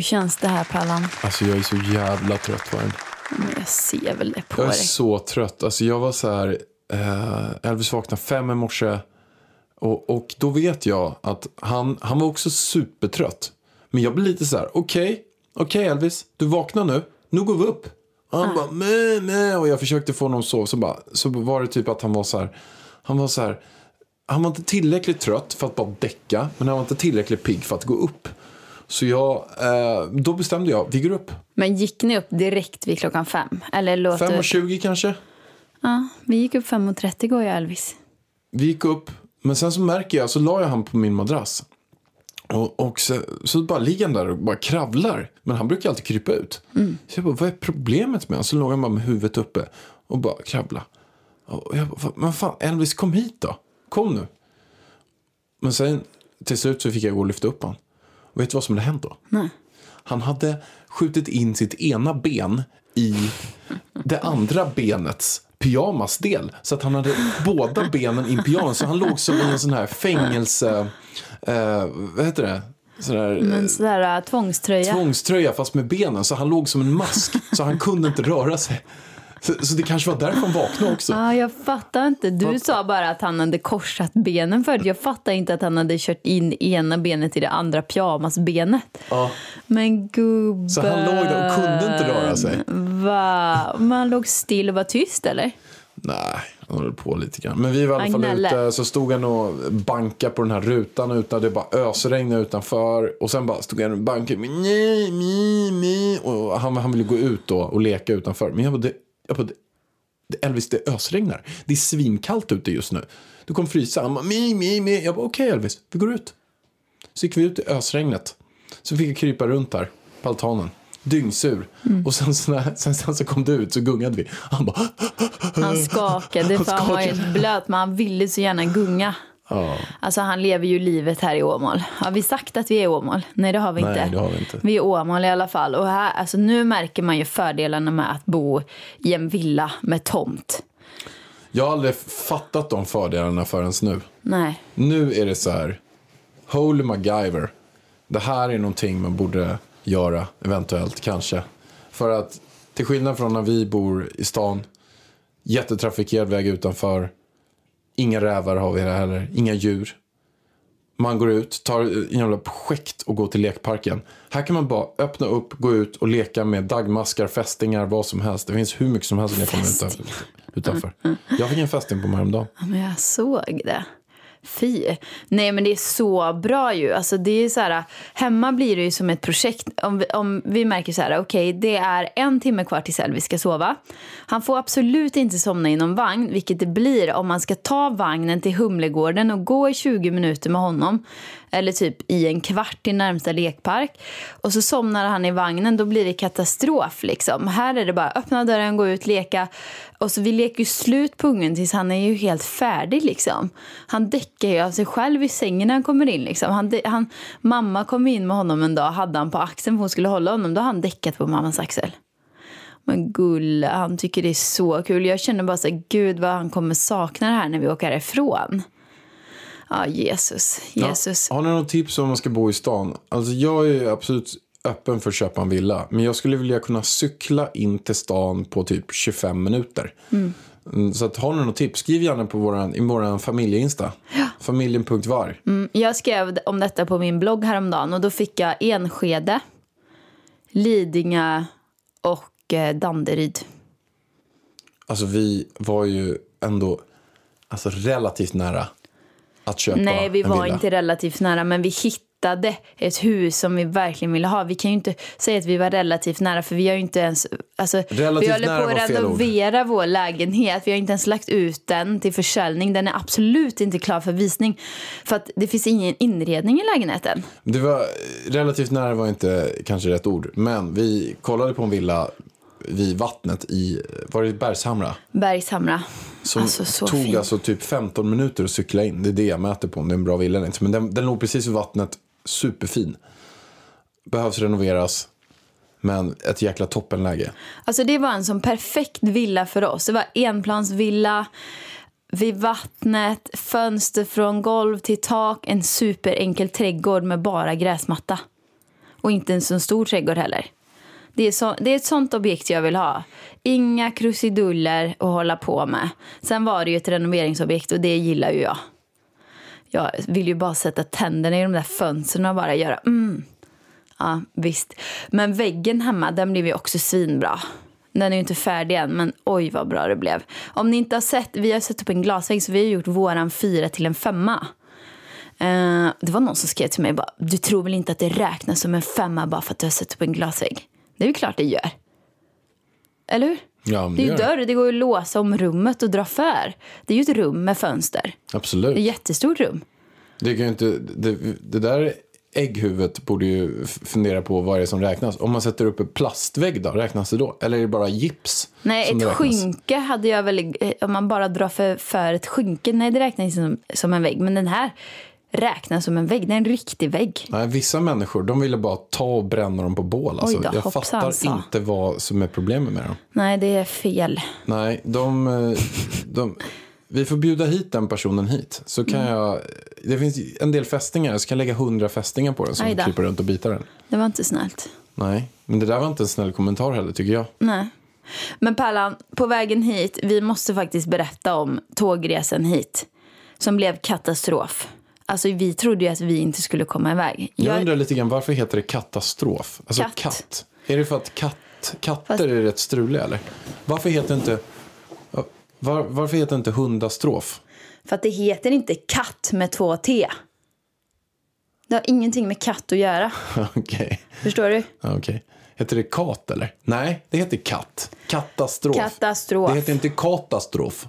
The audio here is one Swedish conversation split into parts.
Hur känns det här Pallan? Alltså jag är så jävla trött Vargen. Men jag ser väl det på Jag är dig. så trött. Alltså jag var så här, eh, Elvis vaknade fem i morse. Och, och då vet jag att han, han var också supertrött. Men jag blir lite så här, okej, okej Elvis, du vaknar nu, nu går vi upp. Och han bara, meh, meh. Och jag försökte få honom att sova, så, bara, så var det typ att han var så här, han var så här, han var inte tillräckligt trött för att bara däcka, men han var inte tillräckligt pigg för att gå upp. Så jag, eh, då bestämde jag, vi går upp. Men gick ni upp direkt vid klockan fem? Eller låter... 5.20 kanske? Ja, vi gick upp 5.30 går jag Elvis. Vi gick upp, men sen så märker jag, så la jag han på min madrass. Och, och så, så bara ligger han där och bara kravlar. Men han brukar alltid krypa ut. Så jag bara, vad är problemet med honom? Så låg han bara med huvudet uppe och bara kravla. Och jag bara, men fan Elvis kom hit då. Kom nu. Men sen till slut så fick jag gå och lyfta upp honom. Och vet du vad som hade hänt då? Nej. Han hade skjutit in sitt ena ben i det andra benets pyjamasdel. Så att han hade båda benen i en pyjamas. Så han låg som i en sån här fängelse... Eh, vad heter det? Sån här, eh, Men sådär äh, tvångströja. tvångströja fast med benen. Så han låg som en mask. Så han kunde inte röra sig. Så, så det kanske var därför han vaknade också. Ja, jag fattar inte. Du sa bara att han hade korsat benen förut. Jag fattar inte att han hade kört in ena benet i det andra pyjamasbenet. Ja. Men gubben. Så han låg där och kunde inte röra sig. Va? Men han låg still och var tyst eller? Nej, han höll på lite grann. Men vi var i alla fall ute, så stod han och bankade på den här rutan utan det bara ösregnade utanför. Och sen bara stod han och bankade. Nej, mi, mi. Och han, han ville gå ut då och leka utanför. Men jag bara, det, jag bara Elvis, det ösregnar. Det är svinkallt ute just nu. Du kommer frysa. Han bara, mi, mi, mi. Jag bara, okej Elvis, vi går ut. Så gick vi ut i ösregnet. Så fick jag krypa runt där på altanen. Dyngsur. Mm. Och sen, sen, sen så kom det ut så gungade vi. Han bara, Han skakade Han för han var skakade. helt blöt men han ville så gärna gunga. Ja. Alltså han lever ju livet här i Åmål. Har vi sagt att vi är i Åmål? Nej det har vi Nej, inte. det har vi inte. Vi är Åmål i alla fall. Och här, alltså, nu märker man ju fördelarna med att bo i en villa med tomt. Jag har aldrig fattat de fördelarna förrän nu. Nej. Nu är det så här, holy MacGyver. Det här är någonting man borde göra, eventuellt, kanske. För att till skillnad från när vi bor i stan, jättetrafikerad väg utanför, inga rävar har vi här heller, inga djur. Man går ut, tar en jävla projekt och går till lekparken. Här kan man bara öppna upp, gå ut och leka med dagmaskar, fästingar, vad som helst. Det finns hur mycket som helst när jag kommer utanför. utanför. Jag fick en fästing på mig häromdagen. Ja, men jag såg det. Fy. Nej men det är så bra ju. Alltså det är så här, hemma blir det ju som ett projekt. Om vi, om vi märker så här, okej det är en timme kvar tills Elvis ska sova. Han får absolut inte somna i någon vagn, vilket det blir om man ska ta vagnen till Humlegården och gå i 20 minuter med honom. Eller typ i en kvart till närmsta lekpark. Och så somnar han i vagnen, då blir det katastrof liksom. Här är det bara öppna dörren, gå ut, leka. Och så vi leker ju slut på ungen tills han är ju helt färdig liksom. Han däckar ju av sig själv i sängen när han kommer in liksom. Han, han, mamma kom in med honom en dag, hade han på axeln för hon skulle hålla honom. Då har han däckat på mammas axel. Men gulle, han tycker det är så kul. Jag känner bara så här, gud vad han kommer sakna det här när vi åker härifrån. Ja, Jesus, Jesus. Ja, har ni något tips om man ska bo i stan? Alltså jag är absolut öppen för att köpa en villa. Men jag skulle vilja kunna cykla in till stan på typ 25 minuter. Mm, Så att, har ni något tips, skriv gärna på våran, i vår familjeinsta. Familjen.var. Mm, jag skrev om detta på min blogg häromdagen och då fick jag Enskede, Lidingö och eh, Danderyd. Alltså vi var ju ändå alltså, relativt nära att köpa Nej, vi var villa. inte relativt nära, men vi hittade ett hus som vi verkligen ville ha. Vi kan ju inte säga att vi var relativt nära för vi har ju inte ens... Alltså, Relativt vi håller på att renovera vår lägenhet. Vi har inte ens lagt ut den till försäljning. Den är absolut inte klar för visning. För att det finns ingen inredning i lägenheten. Det var relativt nära var inte kanske rätt ord. Men vi kollade på en villa vid vattnet i, var det Bergshamra? Bergshamra. Som Alltså, så tog fin. alltså typ 15 minuter att cykla in. Det är det jag mäter på om det är en bra villa eller inte. Men den, den låg precis vid vattnet, superfin. Behövs renoveras. Men ett jäkla toppenläge. Alltså det var en sån perfekt villa för oss. Det var enplansvilla vid vattnet, fönster från golv till tak, en superenkel trädgård med bara gräsmatta. Och inte en så stor trädgård heller. Det är, så, det är ett sånt objekt jag vill ha. Inga krusiduller att hålla på med. Sen var det ju ett renoveringsobjekt och det gillar ju jag. Jag vill ju bara sätta tänderna i de där fönstren och bara göra mm. Ja, visst. Men väggen hemma, den blev ju också svinbra. Den är ju inte färdig än, men oj vad bra det blev. Om ni inte har sett, vi har satt upp en glasvägg så vi har gjort våran fyra till en femma. Eh, det var någon som skrev till mig bara, du tror väl inte att det räknas som en femma bara för att du har satt upp en glasvägg? Det är ju klart det gör. Eller hur? Ja, Det är ju dörr, det går ju att låsa om rummet och dra för. Det är ju ett rum med fönster. Absolut. Det är ett jättestort rum. Det, kan ju inte, det, det där ägghuvudet borde ju fundera på vad det är som räknas. Om man sätter upp en plastvägg då, räknas det då? Eller är det bara gips? Nej, ett skynke hade jag väl... eh, Om man bara drar för, för ett skynke, nej det räknas som, som en vägg. Men den här räknas som en vägg. Det är en riktig vägg. Nej, vissa människor de ville bara ta och bränna dem på bål. Alltså, Oj då, jag fattar sa. inte vad som är problemet med dem. Nej, det är fel. Nej, de, eh, de, vi får bjuda hit den personen hit. Så kan Mm. jag, det finns en del fästingar, så kan jag lägga hundra fästingar på den då. klipper runt och bitar den. Det var inte snällt. Nej, men det där var inte en snäll kommentar heller tycker jag. Nej. Men Pärlan, på vägen hit, vi måste faktiskt berätta om tågresan hit. Som blev katastrof. Alltså vi trodde ju att vi inte skulle komma iväg. Jag, Jag- undrar lite grann varför heter det katastrof? Alltså Katt. katt. Är det för att katt, katter Fast- är rätt struliga eller? Varför heter inte, var, varför heter inte hundastrof? För att det heter inte katt med två T. Det har ingenting med katt att göra. Okej. Förstår du? Okej. Heter det kat eller? Nej, det heter katt. Katastrof. Katastrof. Det heter inte katastrof.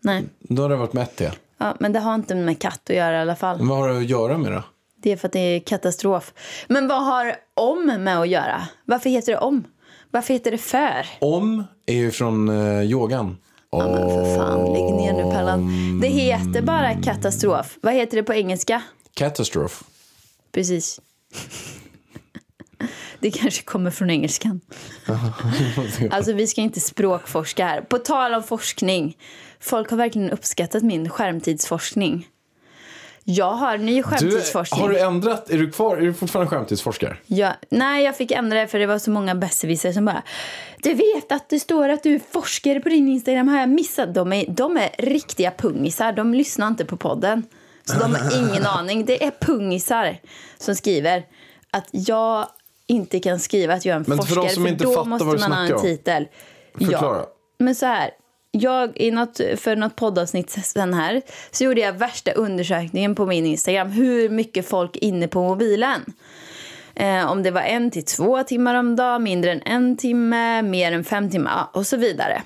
Nej. Då har det varit med ett T. Ja, men det har inte med katt att göra i alla fall. Men vad har det att göra med det? Det är för att det är katastrof. Men vad har om med att göra? Varför heter det om? Varför heter det för? Om är ju från eh, yogan. Ja, men för fan, lägg ner nu Pellan. Det heter bara katastrof. Vad heter det på engelska? Catastrophe. Precis. Det kanske kommer från engelskan. Alltså vi ska inte språkforska här. På tal om forskning. Folk har verkligen uppskattat min skärmtidsforskning. Jag har ny Du, skärmtidsforskning. har du ändrat? Är du kvar? Är du fortfarande skärmtidsforskare? Ja, nej, jag fick ändra det för det var så många besserwissrar som bara Du vet att det står att du är forskare på din Instagram, har jag missat? De är, de är riktiga pungisar, de lyssnar inte på podden. Så de har ingen aning. Det är pungisar som skriver att jag inte kan skriva att jag är en Men för de forskare, som inte då måste man ha en titel. Förklara. Ja, men så här. Jag, i något, för något poddavsnitt sen här så gjorde jag värsta undersökningen på min Instagram. Hur mycket folk är inne på mobilen. Eh, om det var en till två timmar om dagen, mindre än en timme, mer än fem timmar och så vidare.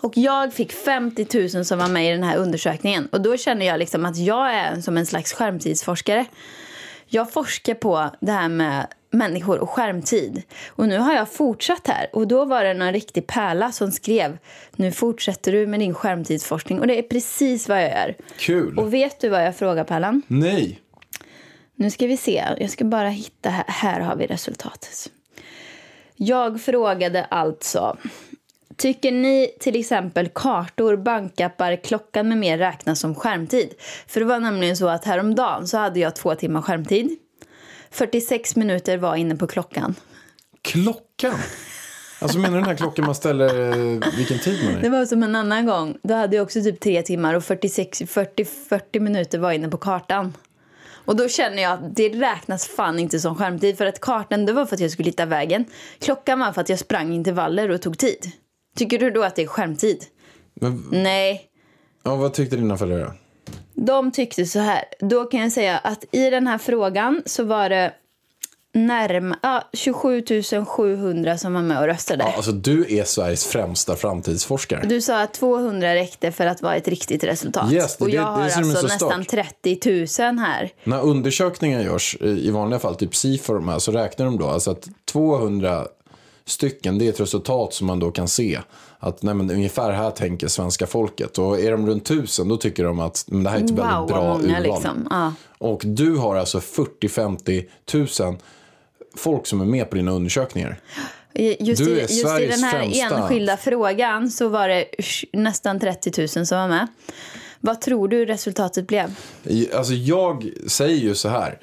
Och jag fick 50 000 som var med i den här undersökningen. Och då känner jag liksom att jag är som en slags skärmtidsforskare. Jag forskar på det här med människor och skärmtid. Och nu har jag fortsatt här. Och då var det någon riktig pärla som skrev Nu fortsätter du med din skärmtidsforskning. Och det är precis vad jag gör. Kul. Och vet du vad jag frågar Pärlan? Nej. Nu ska vi se. Jag ska bara hitta. Här, här har vi resultatet. Jag frågade alltså. Tycker ni till exempel kartor, bankappar, klockan med mer räknas som skärmtid? För det var nämligen så att häromdagen så hade jag två timmar skärmtid. 46 minuter var inne på klockan. Klockan? Alltså menar du den här klockan man ställer eh, vilken tid man Det är? var som en annan gång. Då hade jag också typ tre timmar och 46, 40, 40 minuter var inne på kartan. Och då känner jag att det räknas fan inte som skärmtid. För att kartan det var för att jag skulle hitta vägen. Klockan var för att jag sprang intervaller och tog tid. Tycker du då att det är skärmtid? Men, Nej. ja, vad tyckte dina föräldrar? De tyckte så här. Då kan jag säga att i den här frågan så var det närm ja, 27 700 som var med och röstade. Ja, alltså, du är Sveriges främsta framtidsforskare. Du sa att 200 räckte för att vara ett riktigt resultat. Yes, det- och jag det- det har alltså så nästan stört. 30 000 här. När undersökningar görs, eh, i vanliga fall, typ SIFO så räknar de då alltså att 200 stycken, det är ett resultat som man då kan se. Att nej, men, ungefär här tänker svenska folket. Och är de runt tusen, då tycker de att det här är ett Wow, väldigt bra många urval. liksom. Ja. Och du har alltså 40-50 tusen folk som är med på dina undersökningar. Just, Du i, är just i den här främsta. enskilda frågan så var det nästan 30 000 som var med. Vad tror du resultatet blev? Alltså jag säger ju så här.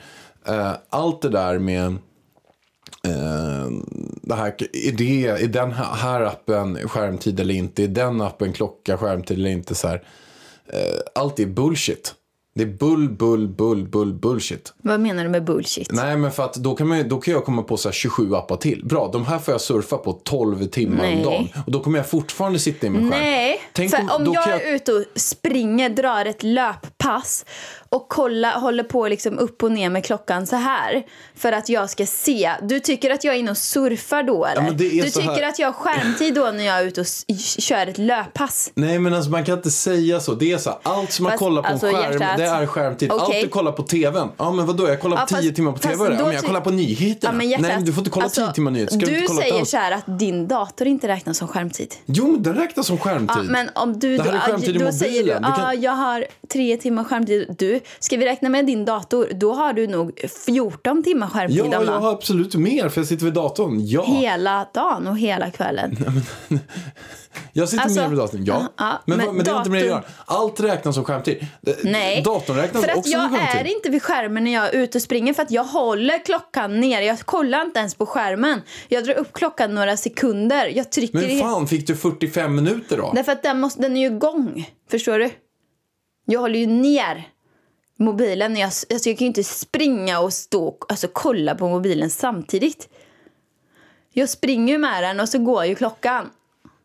Eh, allt det där med eh, det här, är, det, är den här, appen skärmtid eller inte? Är den appen klocka skärmtid eller inte? Så här, eh, allt är bullshit. Det är bull, bull, bull, bull, bullshit. Vad menar du med bullshit? Nej, men för att då kan, man, då kan jag komma på så här 27 appar till. Bra, de här får jag surfa på 12 timmar Nej. om dagen. Och då kommer jag fortfarande sitta i min skärm. Nej, Tänk för om, då jag kan är ute och springer, drar ett löppass och kolla, håller på liksom upp och ner med klockan så här för att jag ska se. Du tycker att jag är inne och surfar då eller? är du tycker att jag har skärmtid då när jag är ute och kör ett löppass? Nej men alltså man kan inte säga så. Det är så här, allt som man Fast, kollar på alltså, en skärm, hjärtat. det är skärmtid. Allt Okej. du kollar på tvn. Ja men vadå, jag kollar på Ja, 10 fast- timmar på tv. Ja, men jag kollar på nyheterna. men hjärtat, Nej du får inte kolla alltså, 10 timmar nyheter. Ska du kolla säger så här att din dator inte räknas som skärmtid. Jo men den räknas som skärmtid. Ja, men om du, Det här är då- skärmtid i då mobilen. säger du Du kan- jag har tre timmar skärmtid. Du, ska vi räkna med din dator, då har du nog 14 timmar skärmtid Ja, jag har absolut mer för jag sitter vid datorn. Ja, Hela dagen och hela kvällen. jag sitter Alltså, mer vid datorn. Ja, ja, men, men men det har inte med det att göra. Allt räknas som skärmtid. Nej, Datorn räknas för att också jag som skärmtid. är inte vid skärmen när jag är ute och springer för att jag håller klockan ner. Jag kollar inte ens på skärmen. Jag drar upp klockan några sekunder. Jag trycker Men i... fan, fick du 45 minuter då? Därför att den, måste, den är ju igång. Förstår du? Jag håller ju ner mobilen. Jag, alltså jag kan ju inte springa och stå och alltså, kolla på mobilen samtidigt. Jag springer ju med den och så går ju klockan.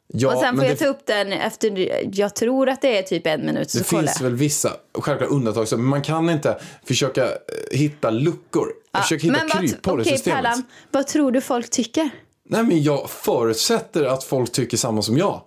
Ja, och sen får jag det- ta upp den efter, jag tror att det är typ en minut. Så Det kollar finns väl vissa självklart undantag, så- men man kan inte försöka eh, hitta luckor. Försöka hitta Men vad- kryphål i okej, systemet. Pallan, vad tror du folk tycker? Nej, men jag förutsätter att folk tycker samma som jag.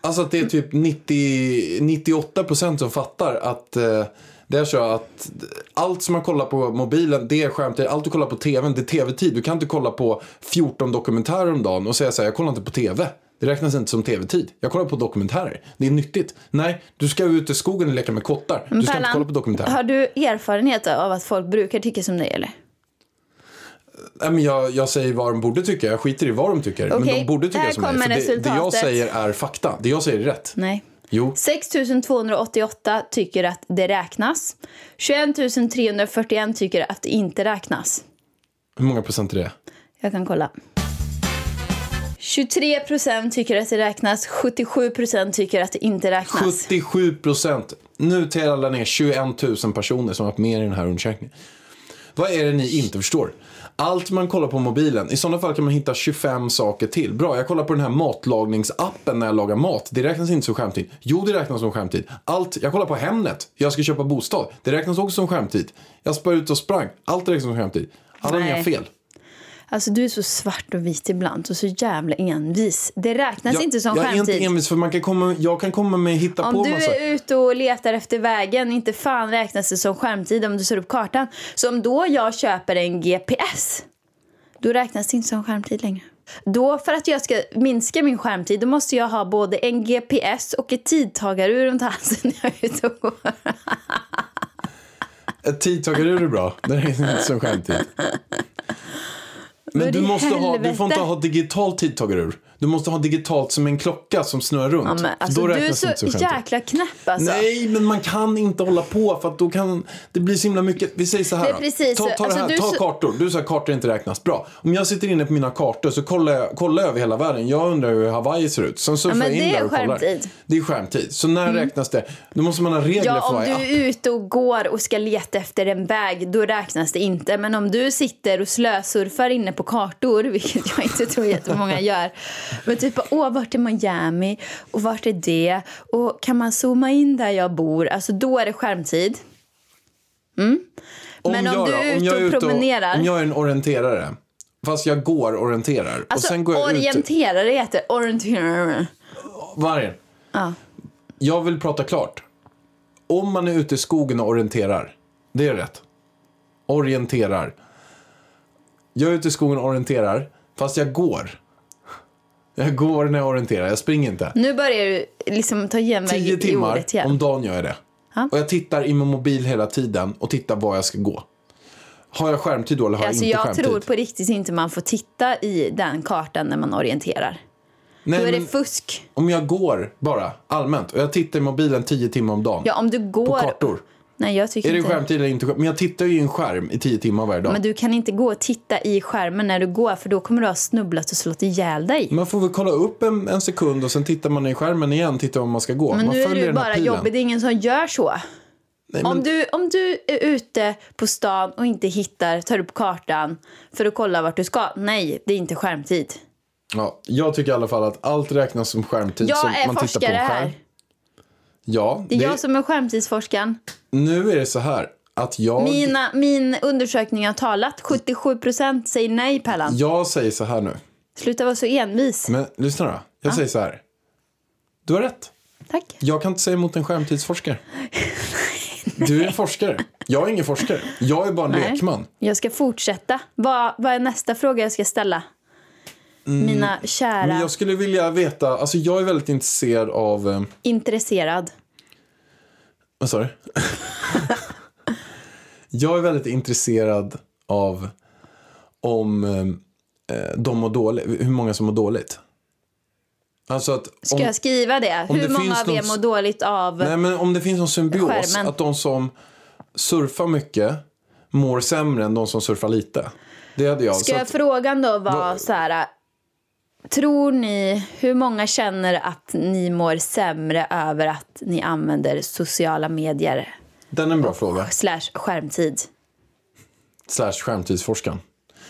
Alltså att det är typ 90, 98 procent som fattar att eh, det är så att allt som man kollar på mobilen, det är skärmtid. Allt du kollar på tvn, det är tv-tid. Du kan inte kolla på 14 dokumentärer om dagen och säga så här, jag kollar inte på tv. Det räknas inte som tv-tid. Jag kollar på dokumentärer. Det är nyttigt. Nej, du ska ut i skogen och leka med kottar. Du ska inte Pallan, kolla på dokumentärer. Har du erfarenhet av att folk brukar tycka som dig eller? Nej, men jag, jag säger vad de borde tycka. Jag skiter i vad de tycker. Men Okej, de borde tycka som mig. För det, det jag säger är fakta. Det jag säger är rätt. Nej. Jo. 6 288 tycker att det räknas. 21 341 tycker att det inte räknas. Hur många procent är det? Jag kan kolla. 23 procent tycker att det räknas. 77 procent tycker att det inte räknas. 77 procent. Nu tävlar ner 21 000 personer som har varit med i den här undersökningen. Vad är det ni inte förstår? Allt man kollar på mobilen, i sådana fall kan man hitta 25 saker till. Bra, jag kollar på den här matlagningsappen när jag lagar mat. Det räknas inte som skärmtid. Jo, det räknas som skärmtid. Allt, jag kollar på Hemnet, jag ska köpa bostad. Det räknas också som skärmtid. Jag spär ut och sprang. Allt räknas som skärmtid. Alla har Nej. fel. Alltså du är så svart och vit ibland och så jävla envis. Det räknas Jag, inte som jag är inte skärmtid. envis för man kan komma, jag kan komma med hitta Om på du massa. är ute och letar efter vägen, inte fan räknas det som skärmtid om du ser upp kartan. Så om då jag köper en GPS, då räknas det inte som skärmtid längre. Då, för att jag ska minska min skärmtid, då måste jag ha både en GPS och ett tidtagarur runt halsen när jag är ute och går. Ett tidtagarur är bra. Det är inte som skärmtid. Men du, måste ha, du får inte ha digitalt tidtagarur. Du måste ha digitalt som en klocka som snurrar runt. Ja, men, alltså, du är så skärmtid. jäkla knäpp alltså. Nej, men man kan inte hålla på för att då kan det blir så himla mycket. Vi säger så här precis Ta, så. ta, Alltså, här, du ta så- kartor. Du sa att kartor inte räknas. Bra. Om jag sitter inne på mina kartor så kollar jag, kollar över hela världen. Jag undrar hur Hawaii ser ut. Sen surfar men jag in det är där och kollar. skärmtid. Mm. Det är skärmtid. Så när räknas det? Då måste man ha regler Ja, för om varje du app. är ute och går och ska leta efter en väg, då räknas det inte. Men om du sitter och slösurfar inne på kartor, vilket jag inte tror jättemånga gör, Men typ, åh, vart är Miami? Och vart är det? Och kan man zooma in där jag bor? Alltså, då är det skärmtid. Men om jag du är ute jag och promenerar- Om jag är en orienterare. Fast jag går orienterar. och Alltså, sen går jag ut. orienterare heter orienterare. Vargen. Ja. Jag vill prata klart. Om man är ute i skogen och orienterar. Det är rätt. Orienterar. Jag är ute i skogen och orienterar. Fast jag går. Jag går när jag orienterar. Jag springer inte. Nu börjar du liksom ta genväg Tio i timmar ordet igen. om dagen gör jag det. Ja. Och jag tittar i min mobil hela tiden och tittar var jag ska gå. Har jag skärmtid då eller har Alltså jag inte jag skärmtid? tror på riktigt inte man får titta i den kartan när man orienterar. Nej, Då är det fusk. om jag går bara allmänt och jag tittar i mobilen tio timmar om dagen. Ja, om du På går... kartor. Nej, jag tycker Är det inte... skärmtid eller inte? Men jag tittar ju i en skärm i tio timmar varje dag. Men du kan inte gå och titta i skärmen när du går för då kommer du ha snubblat och slått ihjäl dig. Man får väl kolla upp en, en sekund och sen tittar man i skärmen igen, tittar var man ska gå. Men man nu är du bara jobbig, det är ingen som gör så. Nej, Om, men, du, om du är ute på stan och inte hittar, tar upp kartan för att kolla vart du ska. Nej, det är inte skärmtid. ja, jag tycker i alla fall att allt räknas som skärmtid. Jag som är man tittar på forskare en skärm. här. Ja, Det är det, jag som är skärmtidsforskaren. nu är det så här att jag, Mina, min undersökning har talat. 77% säger nej, Pärlan. jag säger så här nu. Sluta vara så envis. Men lyssna då. Jag säger så här. Du har rätt. Tack. Jag kan inte säga emot en skärmtidsforskare. Du är en forskare. Jag är ingen forskare. Jag är bara en Nej. lekman. Jag ska fortsätta. Vad, vad är nästa fråga jag ska ställa? Mina kära, Mm. Men jag skulle vilja veta, alltså jag är väldigt intresserad av, eh, intresserad. Vad sa du? jag är väldigt intresserad av om eh, de mår dåligt, hur många som mår dåligt. Alltså att Ska om, jag skriva det? Hur det många av er mår dåligt av... nej, men om det finns någon symbios, Skärmen. att de som surfar mycket mår sämre än de som surfar lite. Det hade jag. Ska Så att, frågan då vara Vad- så här... Tror ni, hur många känner att ni mår sämre över att ni använder sociala medier den är en bra fråga. slash skärmtid? Slash skärmtidsforskaren.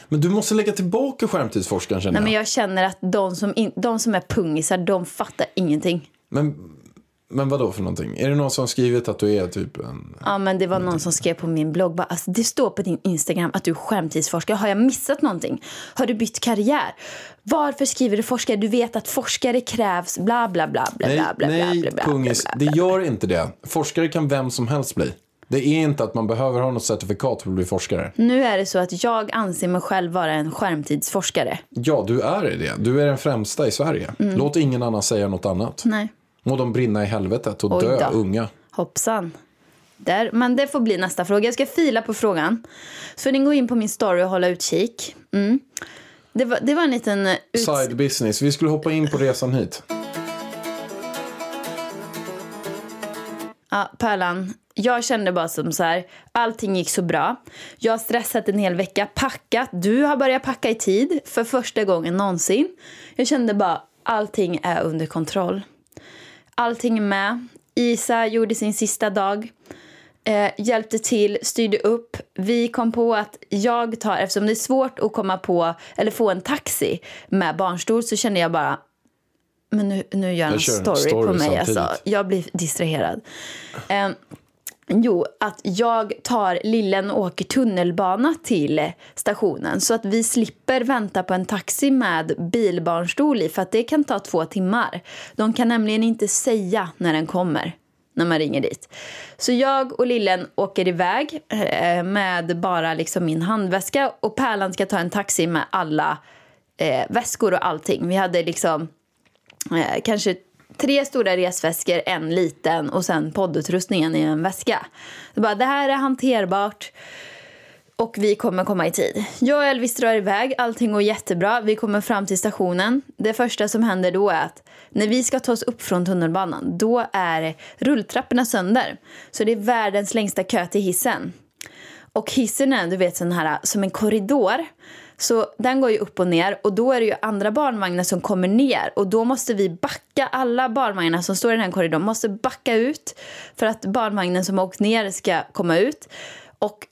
Men du måste lägga tillbaka skärmtidsforskaren känner Nej, men jag. jag känner att de som, in, de som är pungisar, de fattar ingenting. Men, men vad då för någonting? Är det någon som skrivit att du är typ en... Ja, men det var någon som skrev på min blogg. Bara, alltså, det står på din Instagram att du är skärmtidsforskare. Har jag missat någonting? Har du bytt karriär? Varför skriver du forskare? Du vet att forskare krävs bla bla bla bla Nej, bla bla nej bla bla pungis. bla, Det gör inte det. Forskare kan vem som helst bli. Det är inte att man behöver ha något certifikat för att bli forskare. Nu är det så att jag anser mig själv vara en skärmtidsforskare. Ja, du är det. Du är den främsta i Sverige. Mm. Låt ingen annan säga något annat. Nej, Må de brinna i helvetet och Oj dö då. unga. hoppsan. Där, men det får bli nästa fråga. Jag ska fila på frågan. Så ni gå in på min story och hålla utkik. Mm. Det, var, det var en liten... Ut... Side business. Vi skulle hoppa in på resan hit. Ja, Pärlan, jag kände bara som så här, allting gick så bra. Jag har stressat en hel vecka, packat. Du har börjat packa i tid för första gången någonsin. Jag kände bara, allting är under kontroll. Allting är med. Isa gjorde sin sista dag. Eh, hjälpte till, styrde upp. Vi kom på att jag tar, eftersom det är svårt att komma på eller få en taxi med barnstol så kände jag bara men nu, nu gör han en Jag kör en story, story på mig. samtidigt. Alltså. Jag blir distraherad. Eh, jo, att jag tar lillen och åker tunnelbana till stationen så att vi slipper vänta på en taxi med bilbarnstol i för att det kan ta två timmar. De kan nämligen inte säga när den kommer när man ringer dit. Så jag och lillen åker iväg eh, med bara liksom min handväska och Pärlan ska ta en taxi med alla eh, väskor och allting. Vi hade liksom eh, kanske tre stora resväskor, en liten och sen poddutrustningen i en väska. Det, bara, det här är hanterbart och vi kommer komma i tid. Jag och Elvis drar iväg, allting går jättebra. Vi kommer fram till stationen. Det första som händer då är att när vi ska ta oss upp från tunnelbanan då är rulltrapporna sönder. Så det är världens längsta kö till hissen. Och hissen är du vet sån här som en korridor. Så den går ju upp och ner och då är det ju andra barnvagnar som kommer ner och då måste vi backa, alla barnvagnar som står i den här korridoren måste backa ut för att barnvagnen som har åkt ner ska komma ut. Och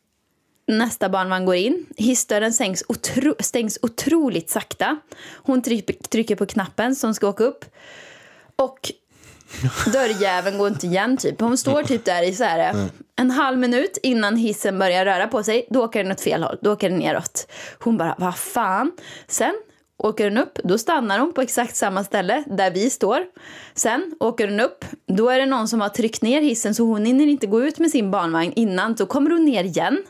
Nästa barnvagn går in. Hissdörren stängs, otro, stängs otroligt sakta. Hon trycker, trycker på knappen som ska åka upp. Och dörrjäveln går inte igen typ. Hon står typ där i så här, en halv minut innan hissen börjar röra på sig. Då åker den åt fel håll. Då åker den neråt. Hon bara, vad fan. Sen åker den upp, då stannar hon på exakt samma ställe där vi står. Sen åker den upp, då är det någon som har tryckt ner hissen så hon hinner inte gå ut med sin barnvagn innan. Då kommer hon ner igen,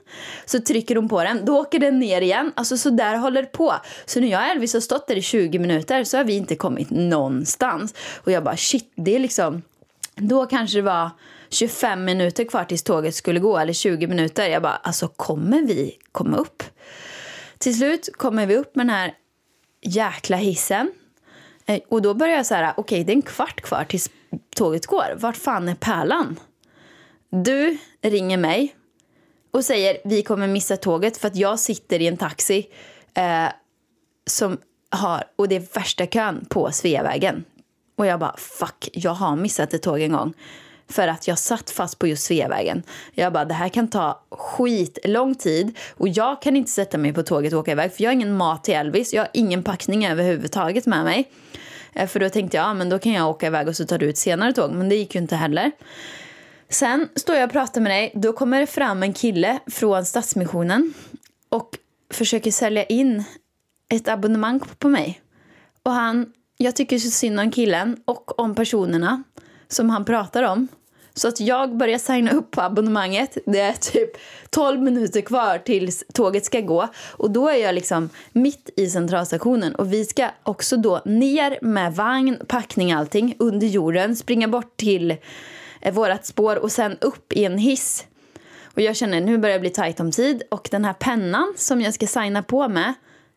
så trycker hon på den, då åker den ner igen. Alltså så där håller det på. Så när jag och Elvis har stått där i 20 minuter så har vi inte kommit någonstans. Och jag bara shit, det är liksom, då kanske det var 25 minuter kvar tills tåget skulle gå, eller 20 minuter. Jag bara, alltså kommer vi komma upp? Till slut kommer vi upp med den här jäkla hissen. Eh, och då börjar jag så här, okej det är en kvart kvar tills tåget går. Vart fan är pärlan? Du ringer mig och säger vi kommer missa tåget för att jag sitter i en taxi eh, som har, och det är värsta kön på Sveavägen. Och jag bara fuck, jag har missat ett tåg en gång. För att jag satt fast på just Sveavägen. Jag bara, det här kan ta skitlång tid. Och jag kan inte sätta mig på tåget och åka iväg. För jag har ingen mat till Elvis. Jag har ingen packning överhuvudtaget med mig. Eh, för då tänkte jag, ja, men då kan jag åka iväg och så tar du ett senare tåg. Men det gick ju inte heller. Sen står jag och pratar med dig. Då kommer det fram en kille från Stadsmissionen. Och försöker sälja in ett abonnemang på mig. Och han, jag tycker så synd om killen och om personerna som han pratar om. Så att jag börjar signa upp på abonnemanget. Det är typ 12 minuter kvar tills tåget ska gå. Och då är jag liksom mitt i centralstationen. Och vi ska också då ner med vagn, packning allting under jorden. Springa bort till eh, vårat spår och sen upp i en hiss. Och jag känner nu börjar det bli tajt om tid. Och den här pennan som jag ska signa på med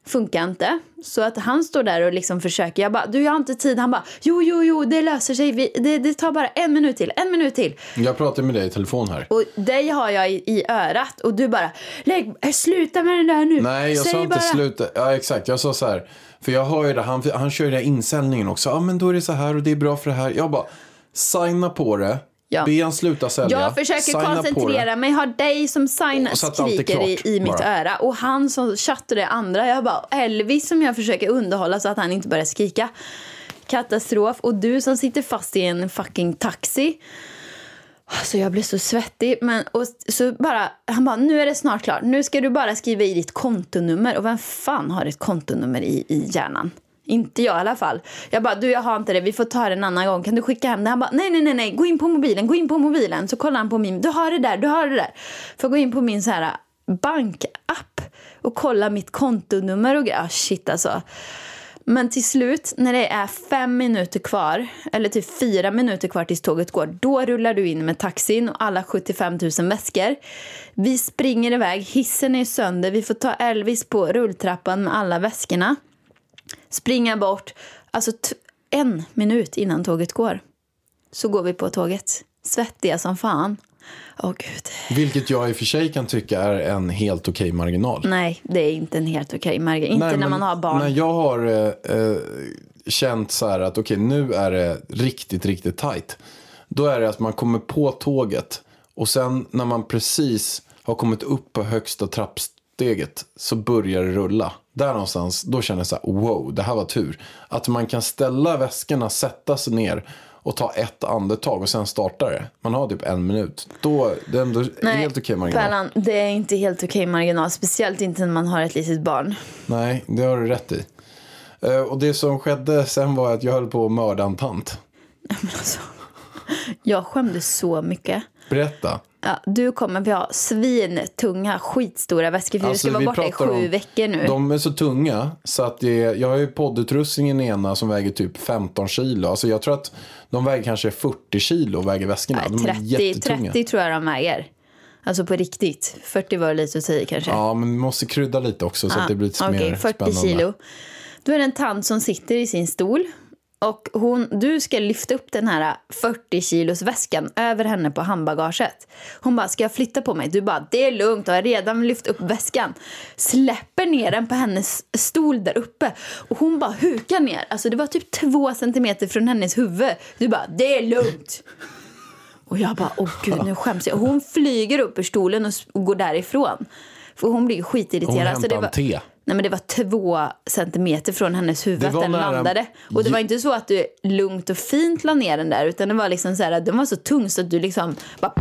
funkar inte. Så att han står där och liksom försöker. Jag bara, du jag har inte tid. Han bara, jo, jo, jo, det löser sig. Vi, det, det tar bara en minut till, en minut till. Jag pratar med dig i telefon här. Och dig har jag i, i örat och du bara, lägg, sluta med den där nu. Nej, jag Säg sa inte bara. sluta. Ja, exakt. Jag sa så här. För jag hör ju det. Han, han kör ju den här insäljningen också. Ja, men då är det så här och det är bra för det här. Jag bara, signa på det. Ja. Be han sluta sälja. Jag försöker signa koncentrera mig, har dig som signar, skriker i, i mitt bara. öra. Och han som chattar det andra. Jag bara, Elvis som jag försöker underhålla så att han inte börjar skrika. Katastrof. Och du som sitter fast i en fucking taxi. Alltså jag blir så svettig. Men, och så bara, han bara, nu är det snart klart. Nu ska du bara skriva i ditt kontonummer. Och vem fan har ett kontonummer i, i hjärnan? Inte jag i alla fall. Jag bara, du jag har inte det, vi får ta det en annan gång. Kan du skicka hem det? Han bara, nej, nej, nej, nej, gå in på mobilen, gå in på mobilen. Så kollar han på min, du har det där, du har det där. Får gå in på min så här äh, bankapp och kolla mitt kontonummer och grejer. Ah, shit alltså. Men till slut, när det är fem minuter kvar, eller typ fyra minuter kvar tills tåget går, då rullar du in med taxin och alla 75 000 väskor. Vi springer iväg, hissen är sönder, vi får ta Elvis på rulltrappan med alla väskorna. Springa bort, alltså en minut innan tåget går. Så går vi på tåget. Svettiga som fan. Åh gud. Vilket jag i och för sig kan tycka är en helt okej marginal. Nej, det är inte en helt okej marginal. Inte Nej, när man har barn. När jag har eh, eh, känt så här att okej nu är det riktigt, riktigt tajt. Då är det att man kommer på tåget och sen när man precis har kommit upp på högsta trappsteget så börjar det rulla. Där någonstans, då känner jag så här, wow, det här var tur. Att man kan ställa väskorna, sätta sig ner och ta ett andetag och sen starta det. Man har typ en minut. Då, det är ändå helt okej marginal. Pärlan, det är inte helt okej marginal. Speciellt inte när man har ett litet barn. Nej, det har du rätt i. Eh, Och det som skedde sen var att jag höll på att mörda en tant. Jag skämdes så mycket. Berätta. Ja, du kommer vi ha svintunga, skitstora väskor. För Alltså, du ska vara borta i sju om- veckor nu. De är så tunga så att det är, jag har ju poddutrustningen i ena som väger typ 15 kilo. Alltså jag tror att de väger kanske 40 kilo väger väskorna. de är Nej, 30, jättetunga. 30 tror jag de väger. Alltså på riktigt. 40 var lite att säga kanske. Ja, men vi måste krydda lite också så att det blir lite Okej, mer 40 spännande. kilo. Då är det en tant som sitter i sin stol. Och hon, du ska lyfta upp den här 40 kilos väskan över henne på handbagaget. Hon bara, ska jag flytta på mig? Du bara, det är lugnt och har redan lyft upp väskan. Släpper ner den på hennes stol där uppe. Och hon bara hukar ner. Alltså det var typ två centimeter från hennes huvud. Du bara, det är lugnt. Och jag bara, åh gud, nu skäms jag. Och hon flyger upp ur stolen och, går därifrån. För hon blir Hon skitirriterad. Så hämtade det var, en te. Nej men det var två centimeter från hennes huvud att den nära- landade. Och det var inte så att du lugnt och fint la ner den där utan det var liksom så här, den var så tung så att du liksom bara!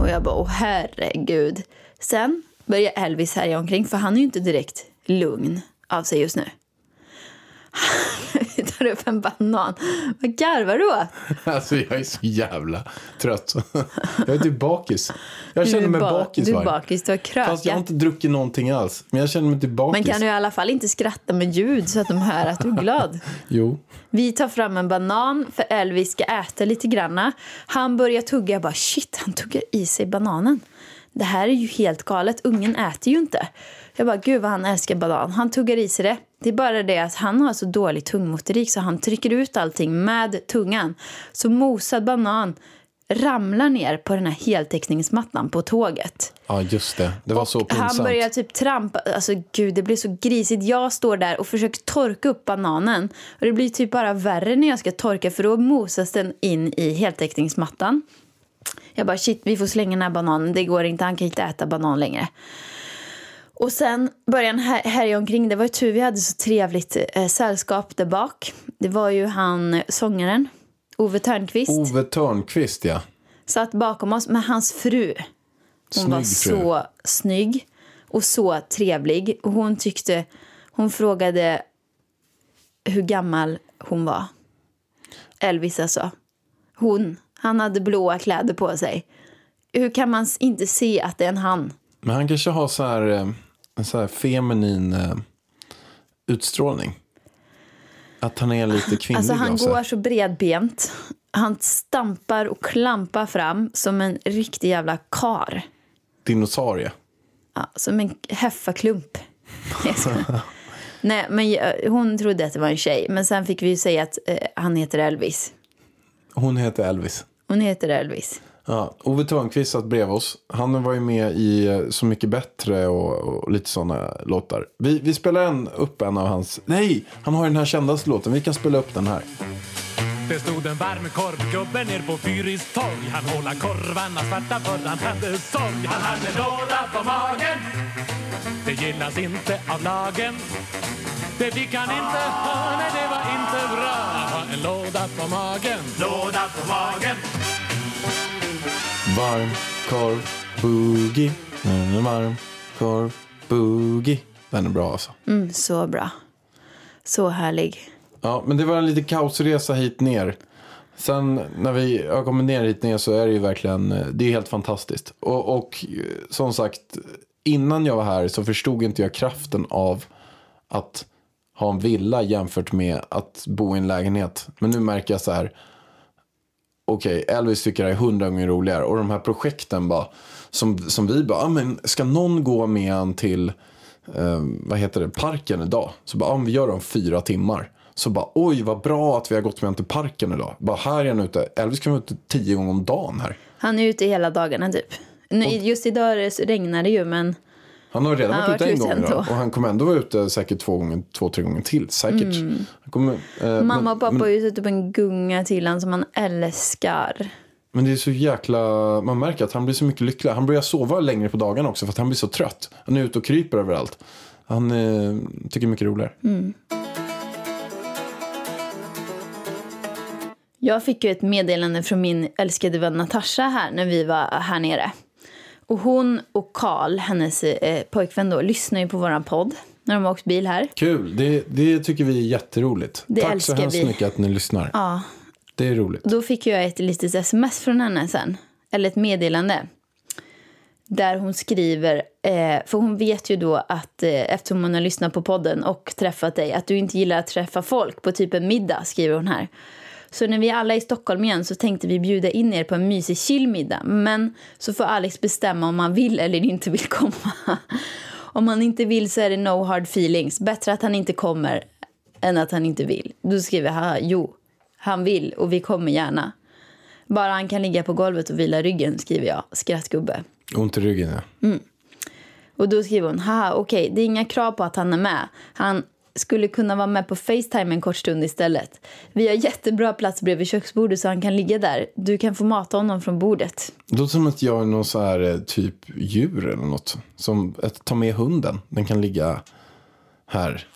Och jag bara, åh herregud. Sen börjar Elvis härja omkring för han är ju inte direkt lugn av sig just nu. Vi tar upp en banan. Vad garvar du åt? Alltså jag är så jävla trött. Jag är typ bakis. Jag känner mig ba- bakis Du är bakis, du har Fast jag har krökat. inte druckit någonting alls. Men jag känner mig typ bakis. Men kan du i alla fall inte skratta med ljud så att de hör att du är glad? Jo. Vi tar fram en banan för Elvis ska äta lite granna. Han börjar tugga. Jag bara shit, han tuggar i sig bananen. Det här är ju helt galet. Ungen äter ju inte. Jag bara gud vad han älskar banan. Han tuggar i sig det. Det är bara det att han har så dålig tungmotorik så han trycker ut allting med tungan. Så mosad banan ramlar ner på den här heltäckningsmattan på tåget. Ja, just det. Det var så pinsamt. Han börjar typ trampa, alltså gud det blir så grisigt. Jag står där och försöker torka upp bananen. Och det blir typ bara värre när jag ska torka för då mosas den in i heltäckningsmattan. Jag bara shit vi får slänga den här bananen, det går inte, han kan inte äta banan längre. Och sen började han här- härja omkring. Det var ju tur vi hade så trevligt eh, sällskap där bak. Det var ju han, sångaren, Ove Törnqvist. Ove Törnqvist, ja. satt bakom oss med hans fru. Hon Snygg var fru. så snygg och så trevlig. Och hon tyckte, hon frågade hur gammal hon var. Elvis alltså. Hon, han hade blåa kläder på sig. Hur kan man inte se att det är en han? Men han kanske har så här, eh, en så här feminin eh, utstrålning. Att han är lite kvinnlig Alltså han går så bredbent. Han stampar och klampar fram som en riktig jävla kar. Dinosaurie. Ja, som en heffaklump. Nej, men jag- hon trodde att det var en tjej. Men sen fick vi ju säga att eh, han heter Elvis. Hon heter Elvis. Hon heter Elvis. Ja, Ove Törnqvist satt bredvid oss. Han var ju med i eh, Så mycket bättre och, och lite sådana låtar. Vi, vi spelar en, upp en av hans... Nej, han har ju den här kändaste låten. Vi kan spela upp den här. Det stod en varm korvgubbe ner på Fyris torg. Han håla korvarna svarta för han hade sorg. Han hade låda på magen. Det gillas inte av lagen. Det fick han inte. Ha, nej det var inte bra. Att ha en låda på magen. Låda på magen Varm korv boogie. En varm korv boogie. Den är bra alltså. Mm, så bra. Så härlig. Ja, men det var en liten kaosresa hit ner. Sen när vi har kommit ner hit ner så är det ju verkligen, det är helt fantastiskt. Och, och som sagt, innan jag var här så förstod inte jag kraften av att ha en villa jämfört med att bo i en lägenhet. Men nu märker jag så här, okej, Elvis tycker det är hundra gånger roligare. Och de här projekten bara, som, som vi bara, ah, men ska någon gå med en till, eh, vad heter det, parken idag? Så bara, ah, vi gör det om fyra timmar. Så bara, oj vad bra att vi har gått med en till parken idag. Bara här är han ute, Elvis kan vara ute tio gånger om dagen här. Han är ute hela dagarna typ. Nu, just idag regnar det ju men Han har redan Han varit ute en gång idag. Och han kommer ändå vara ute säkert två, gånger, två tre gånger till. Säkert. Han kommer, eh, Mm. mamma men, och pappa men, har ju satt upp en gunga till han som han älskar. men det är så jäkla, man märker att han blir så mycket lyckligare. Han börjar sova längre på dagarna också för att han blir så trött. Han är ute och kryper överallt. Han eh, tycker det är mycket roligare. Mm. Jag fick ju ett meddelande från min älskade vän Natasha här när vi var här nere. Och hon och Karl, hennes eh, pojkvän då, lyssnar ju på våran podd när de har åkt bil här. Kul, det, det tycker vi är jätteroligt. Det Tack så hemskt vi. mycket att ni lyssnar. Ja, Det är roligt. Då fick jag ett litet sms från henne sen. Eller ett meddelande. Där hon skriver, eh, för hon vet ju då att eh, eftersom hon har lyssnat på podden och träffat dig, att du inte gillar att träffa folk på typ en middag, skriver hon här. Så när vi alla är i Stockholm igen så tänkte vi bjuda in er på en mysig chillmiddag. Men så får Alex bestämma om han vill eller inte vill komma. Om han inte vill så är det no hard feelings. Bättre att han inte kommer än att han inte vill. Då skriver han, jo, han vill och vi kommer gärna. Bara han kan ligga på golvet och vila ryggen, skriver jag. Skrattgubbe. Ont i ryggen, ja. Och då skriver hon, haha okej, det är inga krav på att han är med. Han skulle kunna vara med på Facetime en kort stund istället. Vi har jättebra plats bredvid köksbordet så han kan ligga där. Du kan få mata honom från bordet. Det låter som att jag är någon så här eh, typ djur eller något. Som att ta med hunden. Den kan ligga här.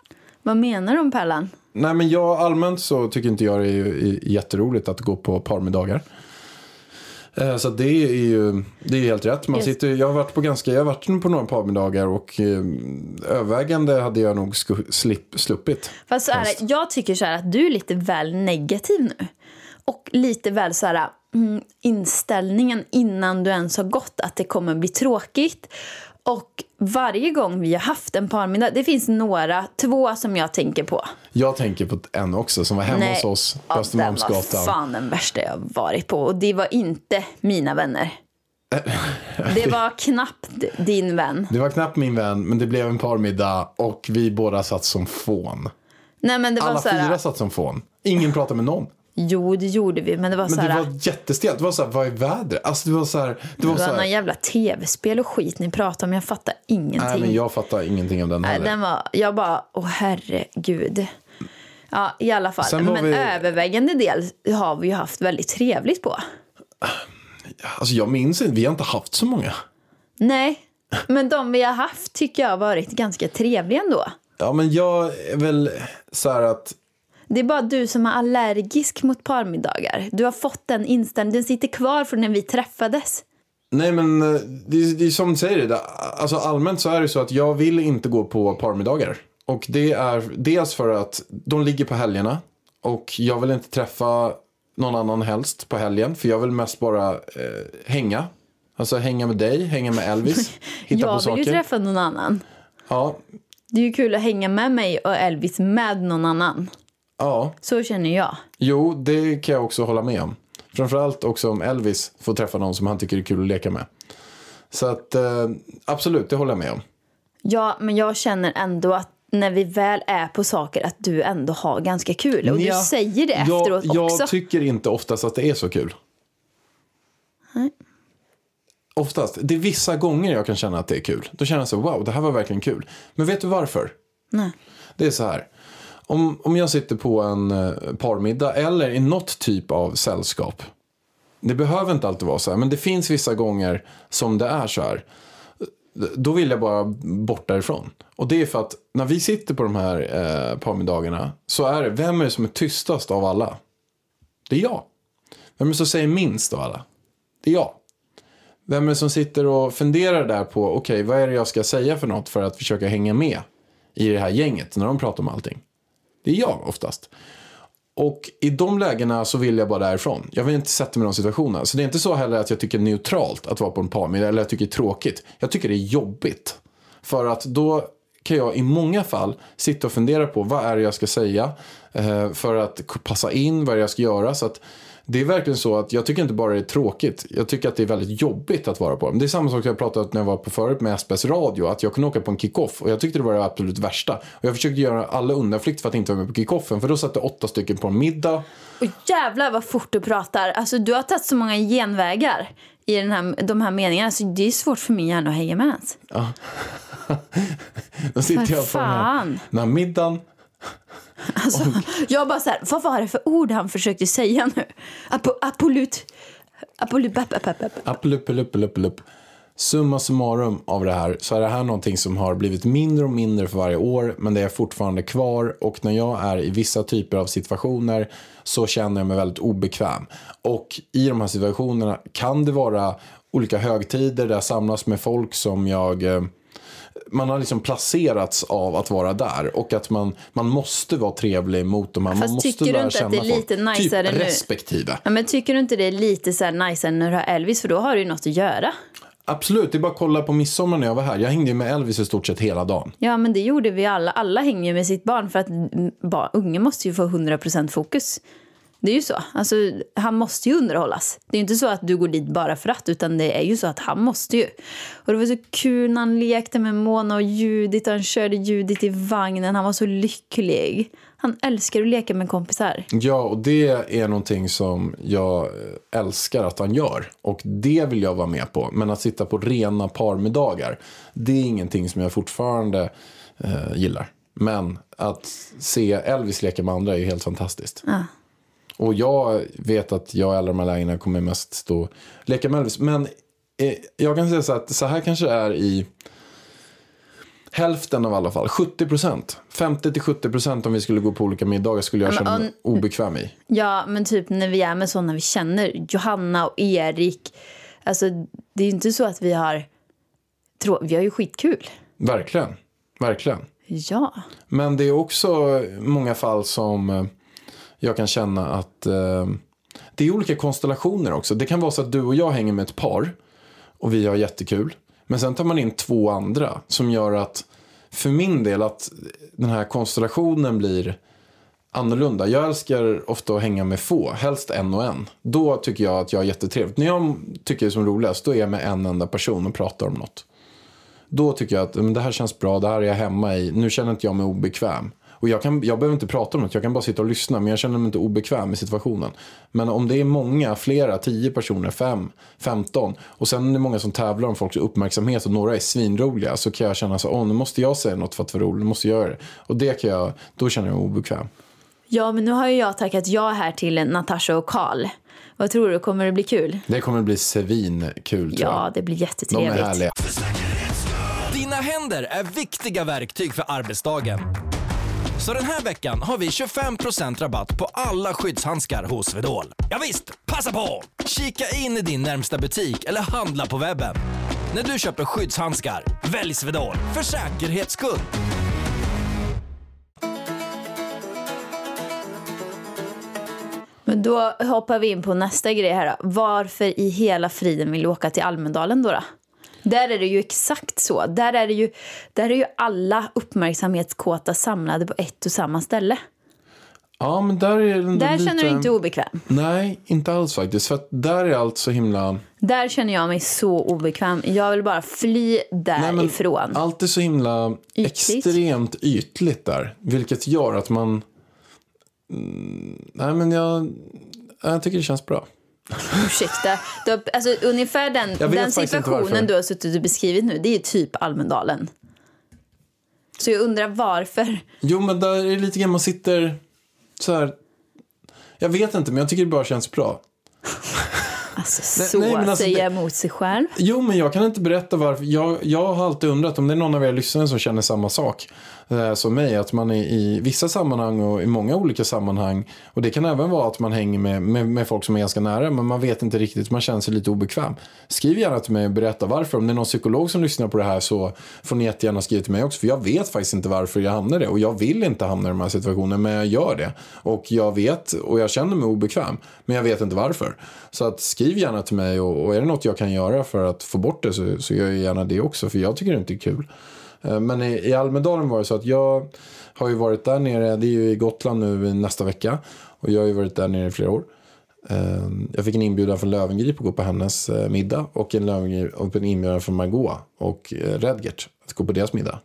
Vad menar du om Pärlan? Nej men jag allmänt så tycker inte jag det är är jätteroligt att gå på parmiddagar. Eh, Så det är ju det är helt rätt. Man sitter, jag har varit på ganska, jag har varit på några parmiddagar och eh, övervägande hade jag nog sku, slip, sluppit. Fast så är det, jag tycker så här att du är lite väl negativ nu. Och lite väl så här mm, inställningen innan du ens har gått att det kommer bli tråkigt. Och varje gång vi har haft en parmiddag, det finns några, två som jag tänker på. Jag tänker på en också som var hemma hos oss på ja, den var Östermalmsgatan. fan den värsta jag varit på. Och det var inte mina vänner. Det var knappt din vän. Det var knappt min vän, men det blev en parmiddag och vi båda satt som fån. Nej men det var Alla så här, fyra satt som fån. Ingen pratade med någon. Jo, det gjorde vi, men det var Men så det här... var jättestelt. Det var så här, vad är vädret? Alltså det var så här, det Det var var så någon här, jävla tv-spel och skit ni pratade om. Jag fattar ingenting. nej men jag fattar ingenting av den Nej, heller. den var, jag bara, åh herregud. Ja, i alla fall. Men vi- övervägande del har vi ju haft väldigt trevligt på. Alltså jag minns inte, vi har inte haft så många. Nej, men de vi har haft tycker jag har varit ganska trevliga ändå. Ja men jag är väl så här att, Det är bara du som är allergisk mot parmiddagar. Du har fått den inställningen. Den sitter kvar från när vi träffades. nej men eh, det, är- det är som du säger det, alltså allmänt så är det så att jag vill inte gå på parmiddagar. Och det är dels för att de ligger på helgerna och jag vill inte träffa någon annan helst på helgen för jag vill mest bara eh, hänga. Alltså hänga med dig, hänga med Elvis, hitta jag på vill saker. ju träffa någon annan. Ja, Det är ju kul att hänga med mig och Elvis med någon annan. Ja, Så känner jag. jo det kan jag också hålla med om. Framförallt också om Elvis får träffa någon som han tycker är kul att leka med. Så att eh, absolut, det håller jag med om. Ja, men jag känner ändå att när vi väl är på saker att du ändå har ganska kul. Och Ja, du säger det jag, efteråt jag också. tycker inte oftast att det är så kul. Oftast. Det är vissa gånger jag kan känna att det är kul. Då känner jag så wow, det här var verkligen kul. Men vet du varför? Nej. Det är så här. Om, om jag sitter på en eh, parmiddag eller i något typ av sällskap. Det behöver inte alltid vara så här, men det finns vissa gånger som det är så här. Då vill jag bara bort därifrån. Och det är för att när vi sitter på de här eh, parmiddagarna så är det, vem är det som är tystast av alla? Det är jag. Vem är det som säger minst av alla? Det är jag. Vem är det som sitter och funderar där på, okej, vad är det jag ska säga för något för att försöka hänga med i det här gänget när de pratar om allting? Det är jag oftast. Och i de lägena så vill jag bara därifrån. Jag vill inte sätta mig i de situationerna. Så det är inte så heller att jag tycker det är neutralt att vara på en parmiddag eller jag tycker det är tråkigt. Jag tycker det är jobbigt. För att då kan jag i många fall sitta och fundera på vad är det jag ska säga eh, för att passa in, vad är det jag ska göra. Så att det är verkligen så att jag tycker inte bara det är tråkigt, jag tycker att det är väldigt jobbigt att vara på dem. Det är samma sak som jag pratade om när jag var på förut med SBS radio, att jag kunde åka på en kick-off och jag tyckte det var det absolut värsta. Och jag försökte göra alla undanflykt för att inte vara med på kick-offen, för då satt det åtta stycken på en middag. Och jävlar vad fort du pratar. Alltså, du har tagit så många genvägar i den här, de här meningarna. Så det är svårt för min hjärna att hänga med ens. Då sitter jag på den här, den här middagen. Alltså, jag bara så här, vad var det för ord han försökte säga nu? Apo, apolut... Apolut... Lupp. Summa summarum av det här så är det här någonting som har blivit mindre och mindre för varje år men det är fortfarande kvar och när jag är i vissa typer av situationer så känner jag mig väldigt obekväm. Och i de här situationerna kan det vara olika högtider där jag samlas med folk som jag eh, man har liksom placerats av att vara där och att man, man måste vara trevlig mot dem. Man Fast måste tycker du inte att det är lite folk. najsare typ nu? respektive. Ja, men tycker du inte det är lite så här nice när du har Elvis? För då har du ju något att göra. Absolut, det är bara att kolla på midsommar när jag var här. Jag hängde ju med Elvis i stort sett hela dagen. Ja, men det gjorde vi alla. Alla hänger ju med sitt barn för att mm, barn, unge måste ju få 100% fokus. Det är ju så. Alltså, han måste ju underhållas. Det är ju inte så att du går dit bara för att, utan det är ju så att han måste ju. Och det var så kul när han lekte med Mona och Judith och han körde Judith i vagnen. Han var så lycklig. Han älskar att leka med kompisar. Ja, och det är någonting som jag älskar att han gör. Och det vill jag vara med på. Men att sitta på rena parmiddagar, det är ingenting som jag fortfarande eh, gillar. Men att se Elvis leka med andra är helt fantastiskt. Ja. Och jag vet att jag i alla de här lägena kommer mest stå och leka med Elvis. Men eh, jag kan säga så att så här kanske det är i hälften av alla fall. 70 procent. 50-70 procent om vi skulle gå på olika middagar skulle jag känna mig obekväm i. Ja, men typ när vi är med sådana vi känner, Johanna och Erik. Alltså, det är ju inte så att vi har... Vi har ju skitkul. Verkligen. Verkligen. Ja. Men det är också många fall som eh, jag kan känna att eh, det är olika konstellationer också. Det kan vara så att du och jag hänger med ett par och vi har jättekul. Men sen tar man in två andra som gör att för min del att den här konstellationen blir annorlunda. Jag älskar ofta att hänga med få, helst en och en. Då tycker jag att jag är jättetrevligt. När jag tycker det är som roligast, då är jag med en enda person och pratar om något. Då tycker jag att men det här känns bra, det här är jag hemma i. Nu känner inte jag mig obekväm. Och jag, kan, jag behöver inte prata om något, jag kan bara sitta och lyssna. Men jag känner mig inte obekväm i situationen. Men om det är många, flera, tio personer, fem, femton. Och sen är det många som tävlar om folks uppmärksamhet och några är svinroliga. Så kan jag känna så, åh nu måste jag säga något för att vara rolig, nu måste jag göra det. Och det kan jag, då känner jag mig obekväm. Ja, men nu har ju jag tackat ja här till Natasha och Karl. Vad tror du, kommer det bli kul? Det kommer att bli svinkul tror Ja, jag. det blir De är jättetrevligt. härliga. Dina händer är viktiga verktyg för arbetsdagen. Så den här veckan har vi 25% rabatt på alla skyddshandskar hos Swedol. Ja visst, passa på! Kika in i din närmsta butik eller handla på webben. När du köper skyddshandskar, välj Swedol för säkerhets skull. Men då hoppar vi in på nästa grej här då. Varför i hela friden vill du åka till Almedalen då? då? Där är det ju exakt så. Där är, det ju, där är ju alla uppmärksamhetskåta samlade på ett och samma ställe. Ja, men där är den Där lite... känner du inte obekväm. Nej, inte alls faktiskt. För där är allt så himla... Där känner jag mig så obekväm. Jag vill bara fly därifrån. Allt är så himla Ytligt. extremt ytligt där. Vilket gör att man... Mm, nej, men jag, jag tycker det känns bra. Ursäkta. Du har, alltså, ungefär den, den situationen du har suttit och beskrivit nu, det är typ Almedalen. Så jag undrar varför. Jo, men där är det lite grann man sitter så här... Jag vet inte, men jag tycker det bara känns bra. Alltså, så nej, alltså, säger det- emot sig själv. Jo, men jag kan inte berätta varför. Jag, jag har alltid undrat om det är någon av er lyssnare som känner samma sak eh, som mig. Att man är i vissa sammanhang och i många olika sammanhang. Och det kan även vara att man hänger med, med, med folk som är ganska nära. Men man vet inte riktigt, man känner sig lite obekväm. Skriv gärna till mig och berätta varför. Om det är någon psykolog som lyssnar på det här så får ni jättegärna skriva till mig också. För jag vet faktiskt inte varför jag hamnar i det. Och jag vill inte hamna i de här situationerna, men jag gör det. Och jag vet, och jag känner mig obekväm. Men jag vet inte varför. Så att skriv gärna till mig och, och är det något jag kan göra för att få bort det så, så gör jag gärna det också. För jag tycker det inte är kul. Eh, Men i, i Almedalen var det så att jag har ju varit där nere, det är ju i Gotland nu nästa vecka. Och jag har ju varit där nere i flera år. Eh, Jag fick en inbjudan från Lövengrip att gå på hennes eh, middag. Och en, och en inbjudan från Margot och Redgert att gå på deras middag.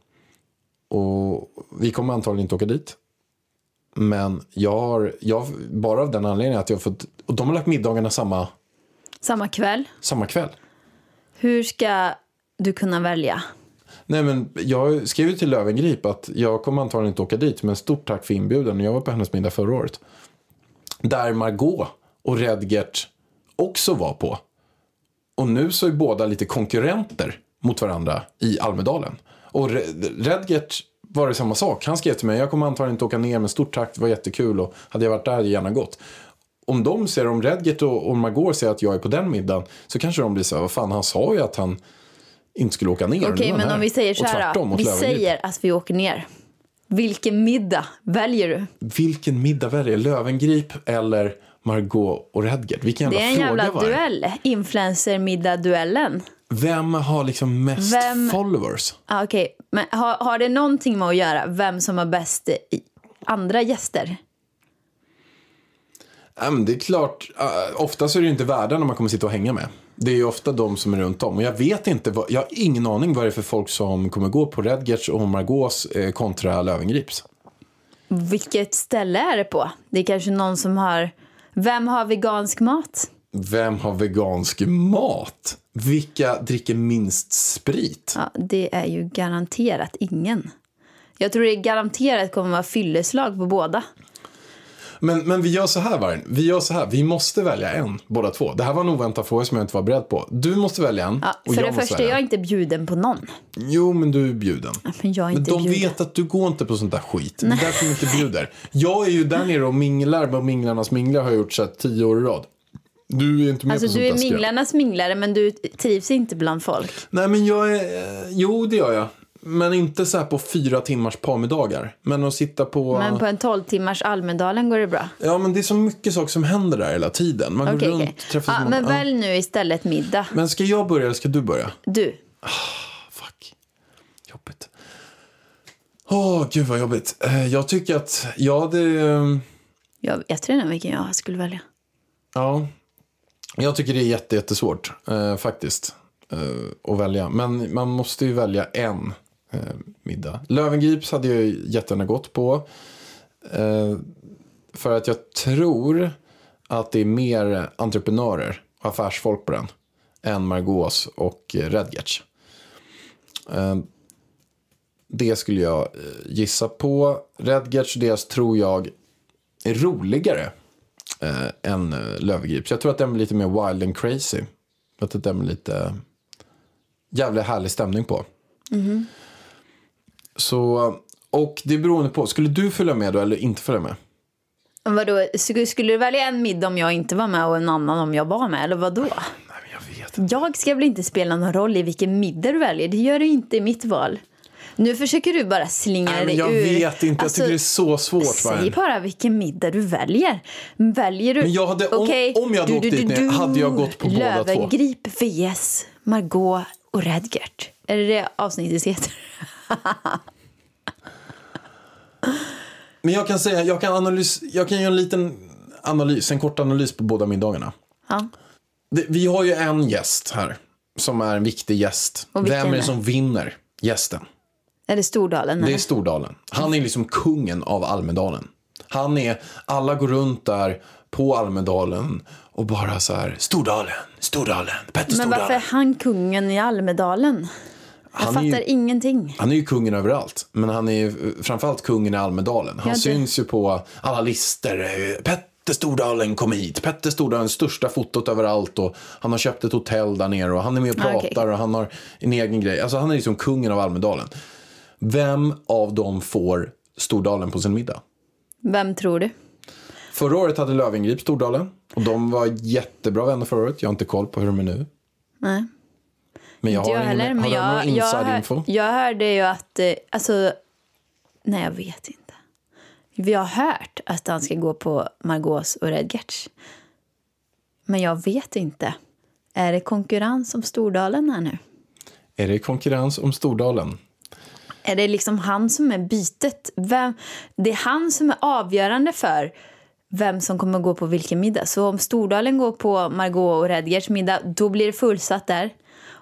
Och vi kommer antagligen inte åka dit. Men jag har, jag, bara av den anledningen att jag har fått, och de har lagt middagarna samma, Samma kväll. samma kväll. Hur ska du kunna välja? Nej, men jag skrev till Lövengrip att jag kommer antagligen inte åka dit, men stort tack för inbjudan. Jag var på hennes middag förra året. Där Margot och Redgert också var på. Och nu så är båda lite konkurrenter mot varandra i Almedalen. Och Redgert var det samma sak. Han skrev till mig, jag kommer antagligen inte åka ner, men stort tack, det var jättekul. Och hade jag varit där hade jag gärna gått. Om de ser, om Redgert och, och Margot ser att jag är på den middagen, så kanske de blir så här, vad fan, han sa ju att han inte skulle åka ner. Okej, han men här. om vi säger så här då. Vi säger att vi åker ner. Vilken middag väljer du? Vilken middag väljer jag? Lövengrip eller Margot och Redgert? Vilken Det jävla är en fråga jävla det? duell. Influencer-middag-duellen. Vem har liksom mest Vem- followers? Ah, Okej, men har, har det någonting med att göra vem som har bäst i andra gäster? Men det är klart, uh, ofta så är det ju inte värdarna man kommer sitta och hänga med. Det är ju ofta de som är runt om. Och jag vet inte, vad, jag har ingen aning vad det är för folk som kommer gå på Redgerts och Margaux eh, kontra Lövengrips. Vilket ställe är det på? Det är kanske någon som har... Vem har vegansk mat? Vem har vegansk mat? Vilka dricker minst sprit? Ja, det är ju garanterat ingen. Jag tror det garanterat kommer vara fylleslag på båda. Men, men vi gör så här, Vargen. Vi gör så här. Vi måste välja en, båda två. Det här var en oväntad fråga som jag inte var beredd på. Du måste välja en Ja, och för jag det första, jag är inte bjuden på någon. Jo, men du är bjuden. Men jag är Men inte de bjuden. vet att du går inte på sånt där skit. Det är därför de inte bjuder. Jag är ju där nere och minglar med Minglarnas minglar har jag gjort så här tio år i rad. Du är inte med Alltså på du är minglarnas minglare men du trivs inte bland folk. Nej, men jag är... eh, Jo, det gör jag. Men inte så här på fyra timmars parmiddagar. Men att sitta på... Men på en 12 timmars Almedalen går det bra. Ja, men det är så mycket saker som händer där hela tiden. Man går Okej, runt, okej. träffar Ja, men välj nu istället middag. Men ska jag börja eller ska du börja? Du. Fuck. Jobbigt. Åh, gud vad jobbigt. Eh, Jag tycker att, ja det... Jag vet redan vilken jag skulle välja. Ja. Jag tycker det är jätte, jättesvårt eh, faktiskt. Eh, att välja. Men man måste ju välja en eh, middag. Lövengrips hade jag jättegärna gått på. Eh, för att jag tror att det är mer entreprenörer och affärsfolk på den. Än Margaux och eh, Redgerts. Eh, det skulle jag eh, gissa på. Redgerts och deras tror jag är roligare eh, än eh, jag tror att den blir lite mer wild and crazy. Jag tror att den blir lite jävla härlig stämning på. Mm-hmm. Så, och det är beroende på, skulle du följa med då eller inte följa med? Vadå, skulle du välja en middag om jag inte var med och en annan om jag var med? Eller vadå? Nej, men jag vet inte. Jag ska väl inte spela någon roll i vilken middag du väljer? Det gör du inte i mitt val. Nu försöker du bara slinga Nej, dig jag ur. vet inte, jag tycker det är så svårt. Säg bara vilken middag du väljer. Väljer du... Men jag hade- om- Okej, om jag hade åkt dit ner, hade jag gått på båda två. Löwengrip vs Margot och Redgert. Är det det avsnittet heter? Men jag kan säga, jag kan, analys, jag kan göra en liten analys, en kort analys på båda middagarna. Ja. Det, vi har ju en gäst här som är en viktig gäst. Vem är det som vinner gästen? Är det Stordalen? Det är eller? Stordalen. Han är liksom kungen av Almedalen. Han är, alla går runt där på Almedalen och bara så här, Stordalen, Stordalen, Petter Men Stordalen. varför är han kungen i Almedalen? Jag Han är fattar ju- ingenting. Han är ju kungen överallt, men han är ju framförallt kungen i Almedalen. Han Ja, syns ju på alla listor. eh, Petter Stordalen kom hit. Petter Stordalen, största fotot överallt. Och han har köpt ett hotell där nere och han är med och Ah, pratar okej. och han har en egen grej. Alltså han är liksom kungen av Almedalen. Vem av dem får Stordalen på sin middag? Vem tror du? Förra året hade Löwengrip Stordalen. Och de var jättebra vänner förra året. Jag har inte koll på hur de är nu. Nej. Men jag har, jag ingen, heller. Men har du jag, någon inside-info? jag hörde ju att... eh, Alltså, nej, jag vet inte. Vi har hört att han ska gå på Margaux och Redgerts. Men jag vet inte. Är det konkurrens om Stordalen här nu? Är det konkurrens om Stordalen? Är det liksom han som är bytet? Vem, det är han som är avgörande för vem som kommer gå på vilken middag. Så om Stordalen går på Margot och Redgerts middag, då blir det fullsatt där.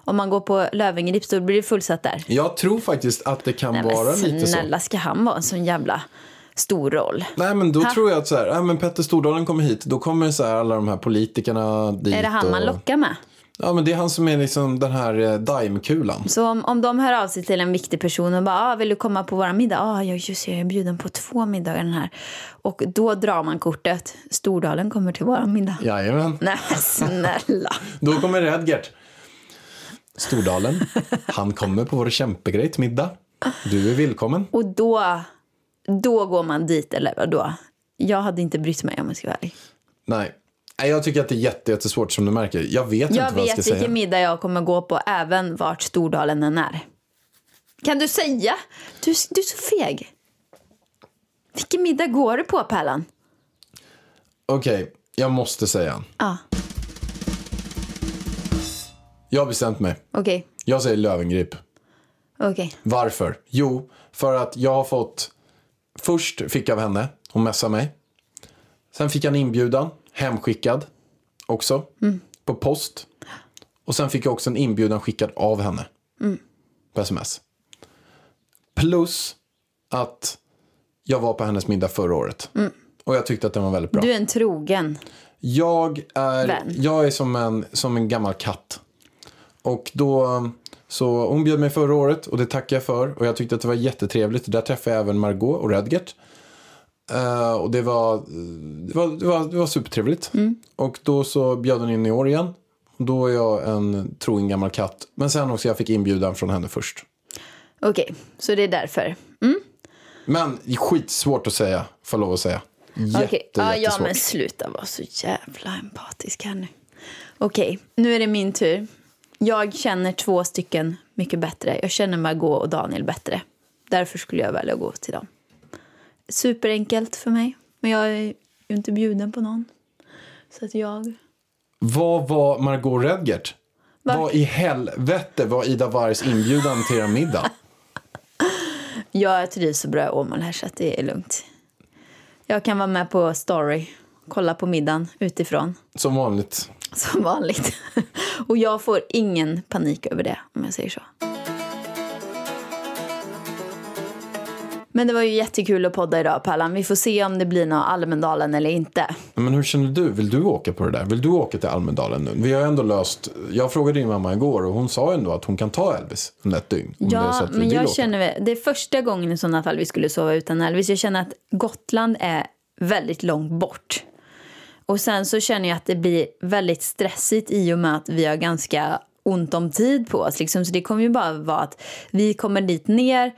Om man går på Lövengrips, då blir det fullsatt där. Jag tror faktiskt att det kan Nej, vara lite så. snälla, ska han vara en sån jävla stor roll? Nej men då Ha? tror jag att så här, ja, men Petter Stordalen kommer hit, då kommer så här, alla de här politikerna dit. Är det han och... man lockar med? Ja men det är han som är liksom den här eh, daimkulan. Så om, om de hör av sig till en viktig person och bara ah, “vill du komma på vår middag?” ah, “ja, just det, jag är bjuden på två middagar den här”. Och då drar man kortet. Stordalen kommer till vår middag. Jajamän. Nej, snälla. Då kommer Redgert. Stordalen, han kommer på vår kämpegrejt middag. Du är välkommen. Och då, då går man dit, eller vadå? Jag hade inte brytt mig om jag ska vara ärlig. Nej. Nej, jag tycker att det är jätte, jättesvårt som du märker. Jag vet Jag inte vad jag ska vet säga. vilken middag jag kommer gå på, även vart Stordalen än är. Kan du säga? Du, du är så feg. Vilken middag går du på, Pärlan? Okej, jag måste säga. Ja, Jag har bestämt mig. okej. Jag säger Lövengrip. Okej. Varför? Jo, för att jag har fått... Först fick jag av henne, hon messade mig. Sen fick jag en inbjudan, hemskickad också, på post. Och sen fick jag också en inbjudan skickad av henne på sms. Plus att jag var på hennes middag förra året. Och jag tyckte att den var väldigt bra. Du är en trogen. Jag är, Vän. jag är som, en, som en gammal katt. Och då, Så hon bjöd mig förra året och det tackar jag för. Och jag tyckte att det var jättetrevligt. Där träffade jag även Margot och Redgert. Eh, och det var, det var, det var, det var supertrevligt. Och då så bjöd hon in i år igen. Då är jag en trogen gammal katt. Men sen också jag fick inbjudan från henne först. Okej, så det är därför. Men skitsvårt att säga, får lov att säga. Jätte, Okej, ja, ja jättesvårt. men sluta vara så jävla empatisk här nu. Okej, nu är det min tur. Jag känner två stycken mycket bättre. Jag känner Margot och Daniel bättre. Därför skulle jag välja att gå till dem. Superenkelt för mig. Men jag är ju inte bjuden på någon. Så att jag... Vad var Margot Redgert? Va? Vad i helvete var Ida Wargs inbjudan till er middag? Jag trivs så bra i Åmål här så att det är lugnt. Jag kan vara med på story. Kolla på middagen utifrån. Som vanligt. Som vanligt. Och jag får ingen panik över det, om jag säger så. Men det var ju jättekul att podda idag, Pallan. Vi får se om det blir något Almedalen eller inte. Men hur känner du? Vill du åka på det där? Vill du åka till Almedalen nu? Vi har ändå löst... Jag frågade din mamma igår och hon sa ändå att hon kan ta Elvis ett dygn. om det är så Ja, att vi men jag åka. känner det är första gången i sådana fall vi skulle sova utan Elvis. Jag känner att Gotland är väldigt långt bort. Och sen så känner jag att det blir väldigt stressigt i och med att vi har ganska ont om tid på oss. Liksom. Så det kommer ju bara vara att vi kommer dit ner,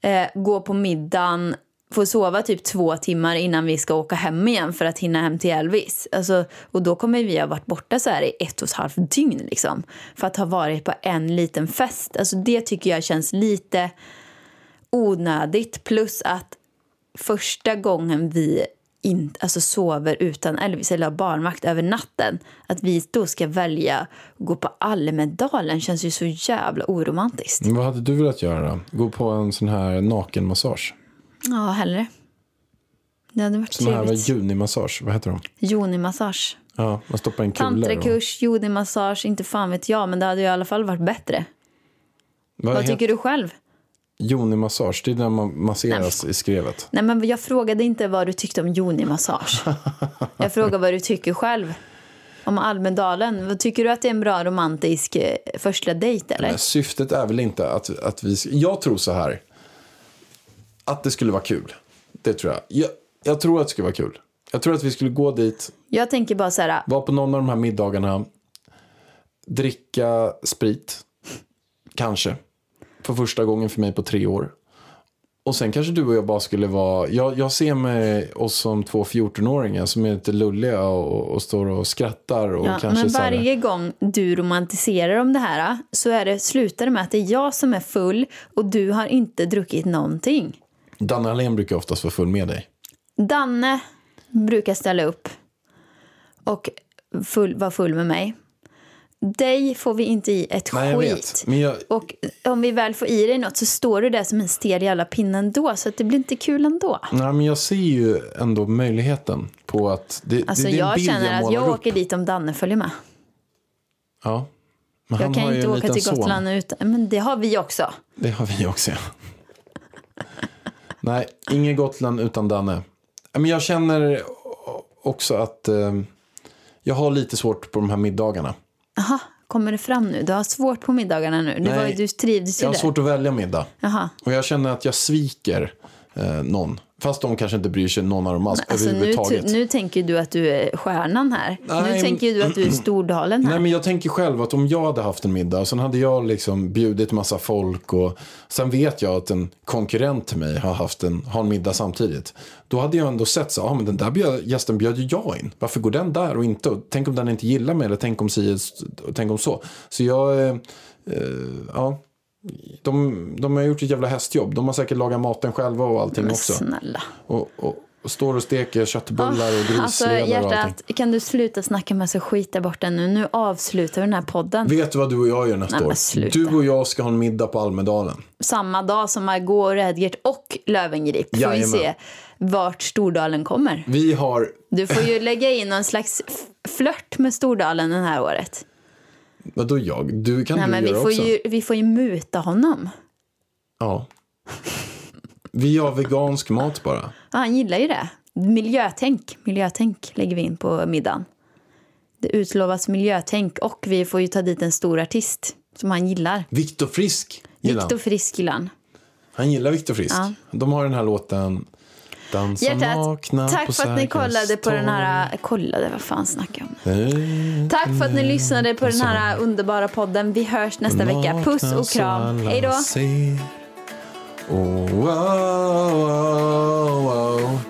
eh, går på middagen, får sova typ två timmar innan vi ska åka hem igen för att hinna hem till Elvis. Alltså, och då kommer vi ha varit borta så här i ett och ett halvt dygn liksom. För att ha varit på en liten fest. Alltså det tycker jag känns lite onödigt. Plus att första gången vi in, alltså sover utan Elvis eller har barnvakt över natten. Att vi då ska välja att gå på Almedalen känns ju så jävla oromantiskt. Men vad hade du velat göra då? Gå på en sån här nakenmassage? Ja, hellre. Det hade varit Sån här trevligt. junimassage, vad heter de? Jonimassage. Ja, man stoppar en kula. Tantrakurs, jonimassage, inte fan vet jag. Men det hade ju i alla fall varit bättre. Vad, Vad tycker du själv? Jonimassage, det är när man masseras i skrevet. Nej, men jag frågade inte vad du tyckte om jonimassage. Jag frågade vad du tycker själv. Om Almedalen. Vad Tycker du att det är en bra romantisk eh, första dejt eller? Men syftet är väl inte att, att vi... Jag tror så här. Att det skulle vara kul. Det tror jag. jag. Jag tror att det skulle vara kul. Jag tror att vi skulle gå dit, Jag tänker bara så här. vara på någon av de här middagarna, dricka sprit. Kanske. För första gången för mig på tre år. Och sen kanske du och jag bara skulle vara... Jag, jag ser mig oss som två 14-åringar som är lite lulliga och, och står och skrattar. Och Ja, kanske men så här- varje gång du romantiserar om det här så är det, slutar det med att det är jag som är full och du har inte druckit någonting. Danne Hallén brukar oftast vara full med dig. Danne brukar ställa upp och full, vara full med mig. Dig får vi inte i ett Nej, jag skit. vet. Jag, Och om vi väl får i dig något så står du där som en stel jävla pinne ändå. Så att det blir inte kul ändå. Nej, men jag ser ju ändå möjligheten på att det, Alltså det, det jag känner att målar jag upp. åker dit om Danne följer med. Ja. Men Jag han kan inte åka till son. Gotland utan... Men det har vi också. Det har vi också, ja. Nej, ingen Gotland utan Danne. Men jag känner också att eh, jag har lite svårt på de här middagarna. Aha, kommer det fram nu? Du har svårt på middagarna nu. Nej, var du trivdes ju Jag har där. svårt att välja middag. Jaha. Och jag känner att jag sviker eh, någon. Fast de kanske inte bryr sig någon av dem alls Alltså nu, nu tänker du att du är stjärnan här. Nej, nu tänker du att du är Stordalen här. Nej, men jag tänker själv att om jag hade haft en middag och sen hade jag liksom bjudit massa folk och sen vet jag att en konkurrent till mig har haft en, har en middag samtidigt. Då hade jag ändå sett så, ah, men den där bjöd, gästen bjöd ju jag in. Varför går den där och inte? Och tänk om den inte gillar mig eller tänk om si och tänk om så. Så jag, eh, eh, ja. De, de har gjort ett jävla hästjobb. De har säkert lagat maten själva och allting Men också. snälla. Och, och, och står och steker köttbullar och Alltså grisledar och allting. hjärtat, kan du sluta snacka med så skit där borta nu? Nu avslutar vi den här podden. Vet du vad du och jag gör nästa Nej, år? Du och jag ska ha en middag på Almedalen. Samma dag som Margot Redgert och Lövengrip får vi Jajamän. se vart Stordalen kommer. Vi har... Du får ju lägga in någon slags flört med Stordalen det här året. Vadå jag? Du kan Nej, du men vi göra får, också. ju, vi får ju muta honom. Ja. Vi har vegansk mat bara. Ja, han gillar ju det. Miljötänk, miljötänk lägger vi in på middagen. Det utlovas miljötänk och vi får ju ta dit en stor artist som han gillar. Viktor Frisk gillar Viktor. Frisk gillar han. Han gillar Viktor Frisk. Ja. De har den här låten Dansa Hjärtat, nakna tack på för att ni kollade på den här... Kollade, vad fan snackar jag om? Tack för att ni lyssnade på den Alltså. här underbara podden. Vi hörs nästa vecka. Puss och kram. Hej då. Oh, wow, wow,